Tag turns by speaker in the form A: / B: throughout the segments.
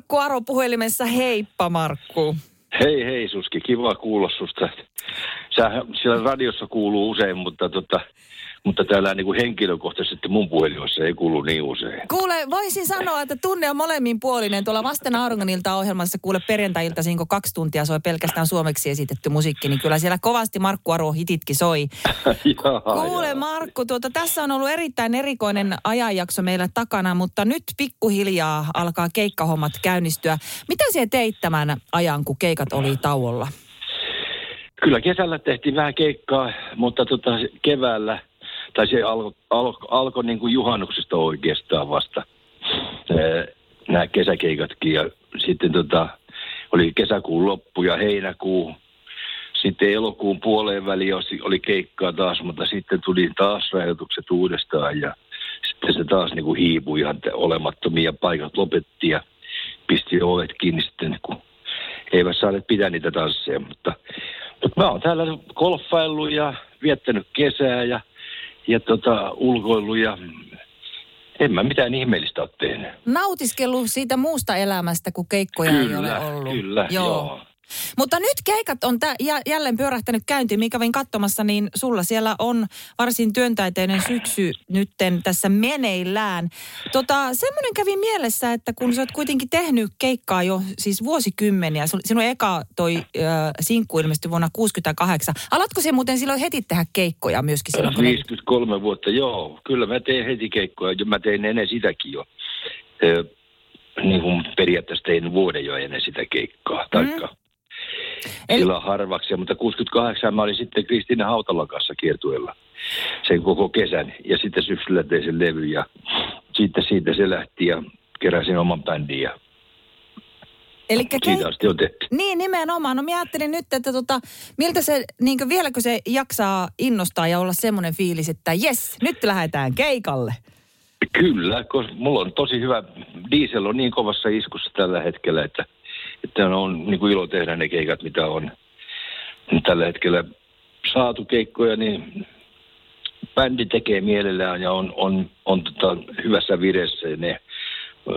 A: Markku Aro puhelimessa. Heippa Markku.
B: Hei hei Suski, kiva kuulla susta. Sä, siellä radiossa kuuluu usein, mutta, tota, mutta täällä niin kuin henkilökohtaisesti mun puhelimessa ei kuulu niin usein.
A: Kuule, voisin sanoa, että tunne on molemminpuolinen. Tuolla Vasten Auringonilta ohjelmassa kuule perjantai-ilta, kun kaksi tuntia soi pelkästään suomeksi esitetty musiikki, niin kyllä siellä kovasti Markku Aro hititkin soi.
B: Jaha,
A: Kuule
B: jaha.
A: Markku, tuota, tässä on ollut erittäin erikoinen ajanjakso meillä takana, mutta nyt pikkuhiljaa alkaa keikkahommat käynnistyä. Mitä se teit tämän ajan, kun keikat oli tauolla?
B: Kyllä kesällä tehtiin vähän keikkaa, mutta tota, keväällä, tai se alkoi alko, alko niin kuin juhannuksesta oikeastaan vasta nämä kesäkeikatkin. Ja sitten tota, oli kesäkuun loppu ja heinäkuu. Sitten elokuun puoleen väliin oli- keikkaa taas, mutta sitten tuli taas rajoitukset uudestaan ja sitten se taas niin kuin hiipui ihan olemattomia paikat lopetti ja pisti ovet kiinni sitten, kun eivät saaneet pitää niitä tansseja. Mutta, mutta mä oon täällä golfaillut ja viettänyt kesää ja, ja tota, ulkoillut ja en mä mitään ihmeellistä ole tehnyt.
A: Nautiskellut siitä muusta elämästä, kun keikkoja ei ole ollut.
B: kyllä, joo. joo.
A: Mutta nyt keikat on tä- jä- jälleen pyörähtänyt käyntiin. Mikä kävin katsomassa, niin sulla siellä on varsin työntäyteinen syksy nytten tässä meneillään. Tota, semmoinen kävi mielessä, että kun sä oot kuitenkin tehnyt keikkaa jo siis vuosikymmeniä, sinun eka toi ö, sinkku ilmestyi vuonna 68. Alatko se muuten silloin heti tehdä keikkoja myöskin silloin, kun ne...
B: 53 vuotta, joo. Kyllä mä teen heti keikkoja. Mä tein ennen sitäkin jo. Ö, niin kuin periaatteessa tein vuoden jo ennen sitä keikkaa. Taikka
A: Eli-
B: Silloin harvaksi, mutta 68 mä olin sitten Kristiina Hautalan kanssa kiertueella sen koko kesän. Ja sitten syksyllä tein sen levy ja sitten siitä se lähti ja keräsin oman bändin ja
A: Elikkä
B: siitä asti on tehty.
A: Niin, nimenomaan. No mä ajattelin nyt, että tota, miltä se, niin vieläkö se jaksaa innostaa ja olla semmoinen fiilis, että jes, nyt lähdetään keikalle.
B: Kyllä, koska mulla on tosi hyvä, diesel on niin kovassa iskussa tällä hetkellä, että, että on niin kuin ilo tehdä ne keikat, mitä on tällä hetkellä saatu keikkoja, niin bändi tekee mielellään ja on, on, on tota hyvässä vireessä ja ne,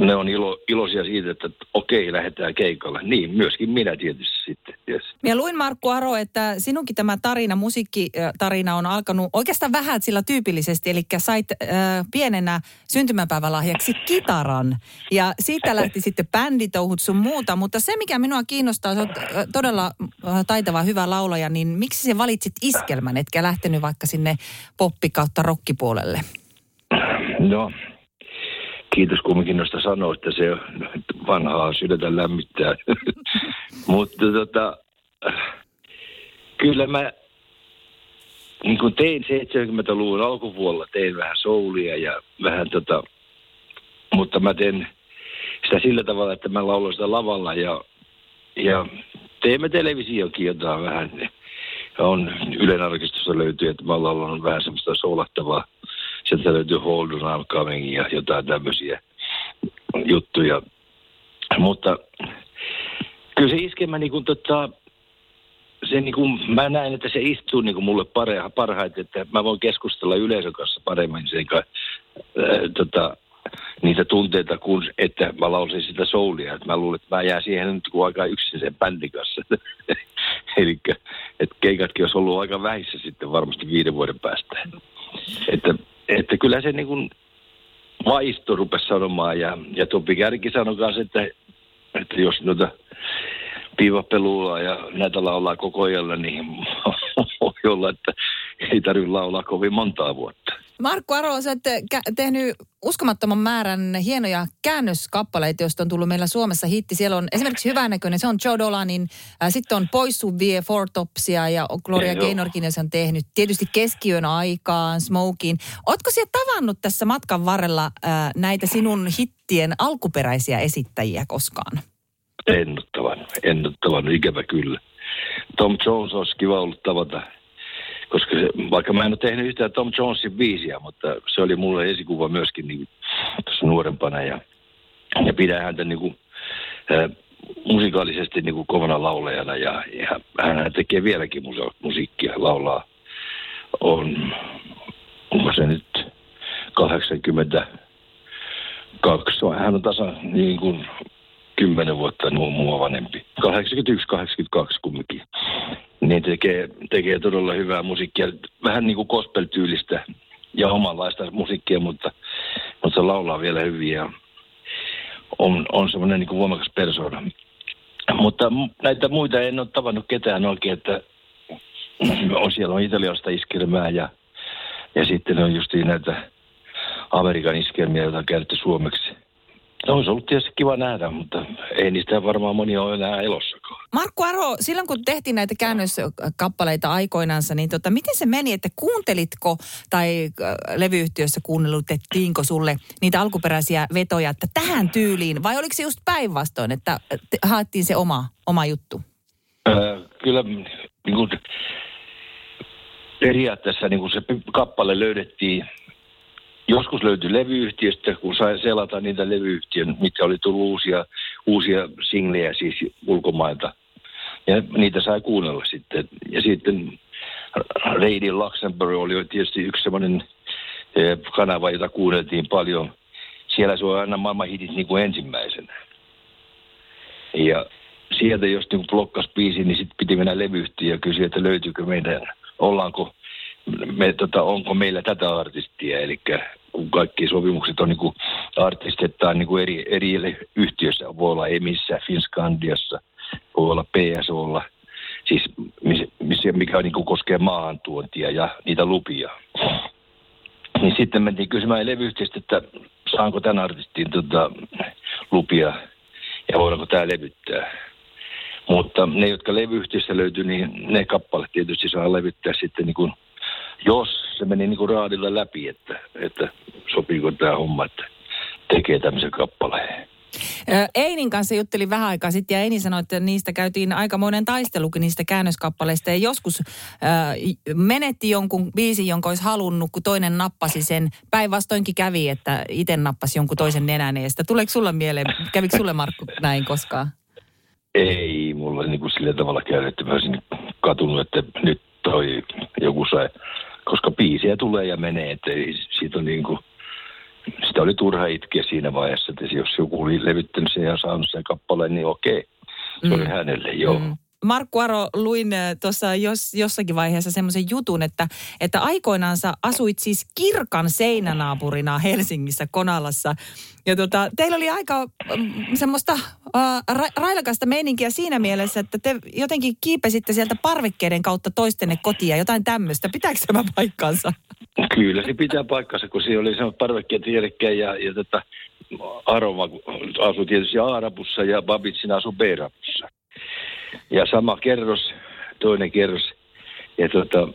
B: ne on ilo, iloisia siitä, että okei, lähdetään keikalle. Niin, myöskin minä tietysti sitten. Yes.
A: Ja luin Markku Aro, että sinunkin tämä tarina, musiikkitarina on alkanut oikeastaan vähän sillä tyypillisesti, eli sait äh, pienenä syntymäpäivälahjaksi kitaran. Ja siitä lähti sitten bänditouhut sun muuta, mutta se mikä minua kiinnostaa, sä todella taitava, hyvä laulaja, niin miksi sä valitsit iskelmän, etkä lähtenyt vaikka sinne poppi kautta rockipuolelle?
B: No, kiitos kumminkin noista sanoista, se vanhaa sydäntä lämmittää. Mutta tota, kyllä mä niin kuin tein 70-luvun alkupuolella, tein vähän soulia ja vähän tota, mutta mä teen sitä sillä tavalla, että mä laulan sitä lavalla ja, ja teemme televisiokin jotain vähän. On Ylen arkistossa löytyy, että mä oon laulanut vähän semmoista soulahtavaa sieltä löytyy Hold on I'm Coming ja jotain tämmöisiä juttuja. Mutta kyllä se iskemä niin kuin tota, se niin kuin, mä näen, että se istuu niin kuin mulle parha, parhaiten, että mä voin keskustella yleisön kanssa paremmin sen kanssa, ää, tota, niitä tunteita, kun että mä lausin sitä soulia. Että mä luulen, että mä jään siihen nyt kuin aika yksin sen bändin kanssa. Eli että keikatkin olisi ollut aika vähissä sitten varmasti viiden vuoden päästä. Että, että kyllä se niin kuin vaisto rupesi sanomaan ja, ja Topi Kärki sanoi kanssa, että, että jos noita piivapelulla ja näitä laulaa koko ajan, niin voi olla, että ei tarvitse laulaa kovin montaa vuotta.
A: Markku Aro, sä oot tehnyt uskomattoman määrän hienoja käännöskappaleita, joista on tullut meillä Suomessa hitti. Siellä on esimerkiksi hyvänäköinen, se on Joe Dolanin, äh, sitten on Poissu Vie, Four Topsia ja Gloria. Gaynorkin, ja se on tehnyt. Tietysti keskiön aikaan, Smokin. Ootko siellä tavannut tässä matkan varrella äh, näitä sinun hittien alkuperäisiä esittäjiä koskaan?
B: En ole tavannut, en ole tavannut, ikävä kyllä. Tom Jones olisi kiva ollut tavata, koska se, vaikka mä en ole tehnyt yhtään Tom Jonesin biisiä, mutta se oli mulle esikuva myöskin niin, tuossa nuorempana ja, ja pidän häntä niin kuin, äh, musikaalisesti niin kuin kovana laulajana ja, ja hän tekee vieläkin musiikkia, laulaa. On, onko se nyt 82, hän on tasa niin kuin kymmenen vuotta mua vanhempi. 81-82 kumminkin. Niin tekee, tekee todella hyvää musiikkia. Vähän niin kuin gospel-tyylistä ja omanlaista musiikkia, mutta, mutta se laulaa vielä hyvin ja on, on semmoinen niin kuin voimakas persoona. Mutta näitä muita en ole tavannut ketään oikein, että on, siellä on italialaista iskelmää ja, ja sitten on justiin näitä Amerikan iskelmiä, joita on käytetty suomeksi. Se olisi ollut tietysti kiva nähdä, mutta ei niistä varmaan moni ole enää elossakaan.
A: Markku Aro, silloin kun tehtiin näitä käännöskappaleita aikoinansa, niin tota, miten se meni, että kuuntelitko tai äh, levyyhtiössä kuunnellutettiinko sulle niitä alkuperäisiä vetoja, että tähän tyyliin, vai oliko se just päinvastoin, että haettiin se oma, oma juttu?
B: Äh, kyllä niin kuin, periaatteessa niin kuin se kappale löydettiin Joskus löytyi levyyhtiöstä, kun sai selata niitä levyyhtiön, mitkä oli tullut uusia, uusia singlejä siis ulkomailta. Ja niitä sai kuunnella sitten. Ja sitten Radio Luxembourg oli tietysti yksi semmoinen eh, kanava, jota kuunneltiin paljon. Siellä se on aina maailman hitit niin kuin ensimmäisenä. Ja sieltä, jos niin blokkas biisi, niin sitten piti mennä levyyhtiöön ja kysyä, että löytyykö meidän, ollaanko me, tota, onko meillä tätä artistia, eli kun kaikki sopimukset on niin artistettaan niin kuin eri, eri yhtiöissä, voi olla Emissä, Finskandiassa, voi olla PSOlla, siis mikä niin kuin koskee maahantuontia ja niitä lupia. Niin sitten mentiin kysymään levyyhtiöstä, että saanko tämän artistin tota, lupia ja voidaanko tämä levyttää. Mutta ne, jotka levyyhtiöstä löytyy, niin ne kappaleet tietysti saa levyttää sitten niin kuin jos se meni niin kuin raadilla läpi, että, että sopiiko tämä homma, että tekee tämmöisen kappaleen.
A: Einin kanssa juttelin vähän aikaa sitten ja Eini sanoi, että niistä käytiin aikamoinen taistelukin niistä käännöskappaleista. Ja joskus äh, menetti jonkun biisin, jonka olisi halunnut, kun toinen nappasi sen. Päinvastoinkin kävi, että itse nappasi jonkun toisen nenän eestä. Tuleeko sulle mieleen, kävikö sulle Markku näin koskaan?
B: Ei, mulla niin kuin sillä tavalla käynyt, että mä olisin katunut, että nyt toi joku sai koska biisiä tulee ja menee, että siitä on niin kuin, sitä oli turha itkeä siinä vaiheessa, että jos joku oli levyttänyt sen ja saanut sen kappaleen, niin okei, se mm. oli hänelle, joo. Mm.
A: Markku Aro, luin äh, tuossa jos, jossakin vaiheessa semmoisen jutun, että, että aikoinaansa asuit siis kirkan seinänaapurina Helsingissä Konalassa. Ja tota, teillä oli aika mm, semmoista äh, ra, railakasta meininkiä siinä mielessä, että te jotenkin kiipesitte sieltä parvekkeiden kautta toistenne kotia, jotain tämmöistä. Pitääkö tämä paikkansa?
B: Kyllä se pitää paikkansa, kun siinä oli semmoista parvekkeet vierekkäin ja, ja tota, Aroma asui tietysti Aarapussa ja Babitsin asui Beerapussa. Ja sama kerros, toinen kerros. Ja tota,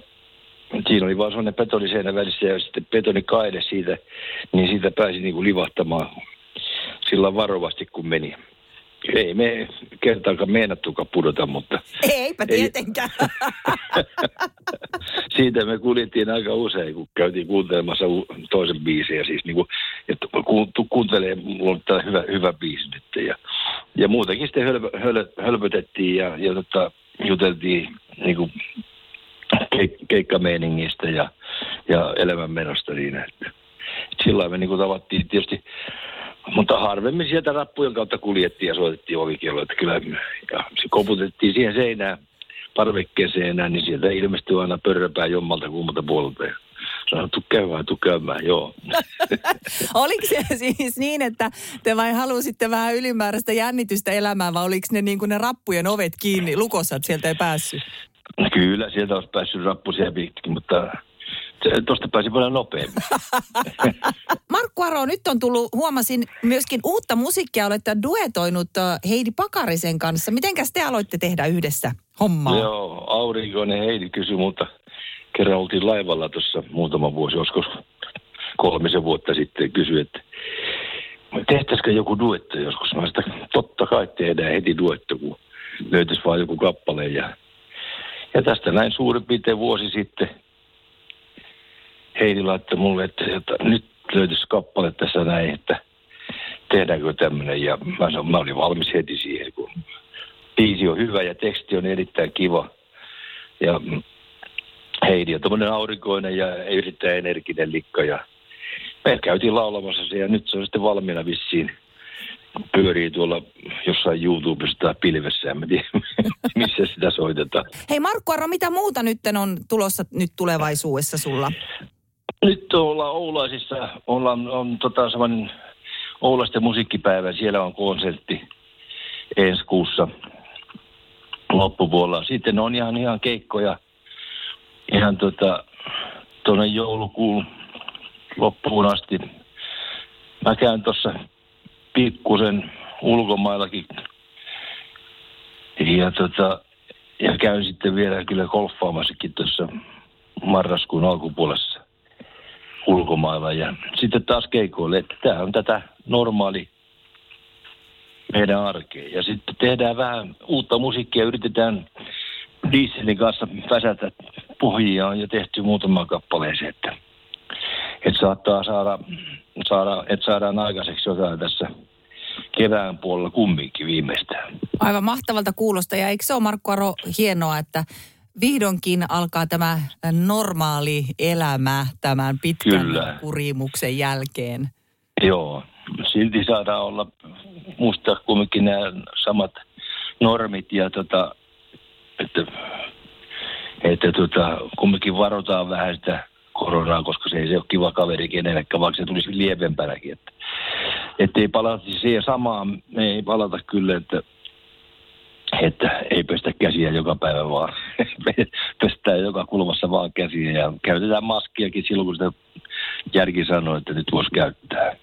B: siinä oli vaan sellainen betoniseinä välissä ja sitten betonikaide siitä, niin siitä pääsi niin kuin livahtamaan sillä varovasti kun meni. Ei me kertaakaan meinattukaan pudota, mutta...
A: Eipä tietenkään. Ei.
B: Siitä me kuljettiin aika usein, kun käytiin kuuntelemassa toisen biisin. Ja siis niin kuin, että kuuntelee, mulla on tämä hyvä, hyvä biisi nyt. Ja, ja muutenkin sitten hölpö, höl, hölpötettiin ja, ja tota, juteltiin niin kuin keik, keikkameiningistä ja, ja elämänmenosta niin, että sillä me niin kuin tavattiin tietysti mutta harvemmin sieltä rappujen kautta kuljettiin ja soitettiin ovikello. Että kyllä, ja se koputettiin siihen seinään, parvekkeen seinään, niin sieltä ilmestyi aina pörröpää jommalta kummalta puolelta. Sanoin, tuu käymään, tuu käymään, joo.
A: oliko se siis niin, että te vain halusitte vähän ylimääräistä jännitystä elämään, vai oliko ne niin kuin ne rappujen ovet kiinni lukossa, että sieltä ei päässyt?
B: Kyllä, sieltä olisi päässyt rappusia pitkin, mutta tuosta pääsi paljon nopeammin.
A: Markku Aro, nyt on tullut, huomasin myöskin uutta musiikkia, olette duetoinut Heidi Pakarisen kanssa. Mitenkäs te aloitte tehdä yhdessä hommaa?
B: Joo, aurinkoinen Heidi kysyi mutta kerran oltiin laivalla tuossa muutama vuosi, joskus kolmisen vuotta sitten kysyi, että tehtäisikö joku duetto joskus? Mä sitä totta kai tehdään heti duetto, kun löytyisi vaan joku kappale. Ja, ja tästä näin suurin piirtein vuosi sitten – Heidi laittoi mulle, että, että nyt löytyisi kappale tässä näin, että tehdäänkö tämmöinen. Ja mä, sanoin, mä olin valmis heti siihen, kun biisi on hyvä ja teksti on erittäin kiva. Ja Heidi on tämmöinen aurinkoinen ja erittäin energinen likka. Ja me käytiin laulamassa se ja nyt se on sitten valmiina vissiin pyörii tuolla jossain YouTubessa tai pilvessä, en tiedä missä sitä soitetaan.
A: Hei Markku Arro, mitä muuta nyt on tulossa nyt tulevaisuudessa sulla?
B: Nyt ollaan Oulaisissa, ollaan on tota sellainen Oulaisten musiikkipäivä, siellä on konsertti ensi kuussa loppupuolella. Sitten on ihan, ihan keikkoja ihan tota, tuonne joulukuun loppuun asti. Mä käyn tuossa pikkusen ulkomaillakin ja, tota, ja käyn sitten vielä kyllä golfaamassakin tuossa marraskuun alkupuolessa ulkomailla ja sitten taas keikoille. Että tämä on tätä normaali meidän arkeen. Ja sitten tehdään vähän uutta musiikkia, yritetään Dieselin kanssa väsätä pohjia on jo tehty muutama kappaleeseen, että, että saattaa saada, saada, että saadaan aikaiseksi jotain tässä kevään puolella kumminkin viimeistään.
A: Aivan mahtavalta kuulosta ja eikö se ole Markku Aro hienoa, että vihdoinkin alkaa tämä normaali elämä tämän pitkän Kyllä. kurimuksen jälkeen.
B: Joo, silti saadaan olla musta kumminkin nämä samat normit ja tota, että, että tota, kumminkin varotaan vähän sitä koronaa, koska se ei se ole kiva kaveri kenellekään, vaikka se tulisi lievempänäkin. Että, että ei palata siihen samaan, me ei palata kyllä, että, että ei pestä käsiä joka päivä vaan. Pestään joka kulmassa vaan käsiä ja käytetään maskiakin silloin, kun sitä järki sanoo, että nyt voisi käyttää.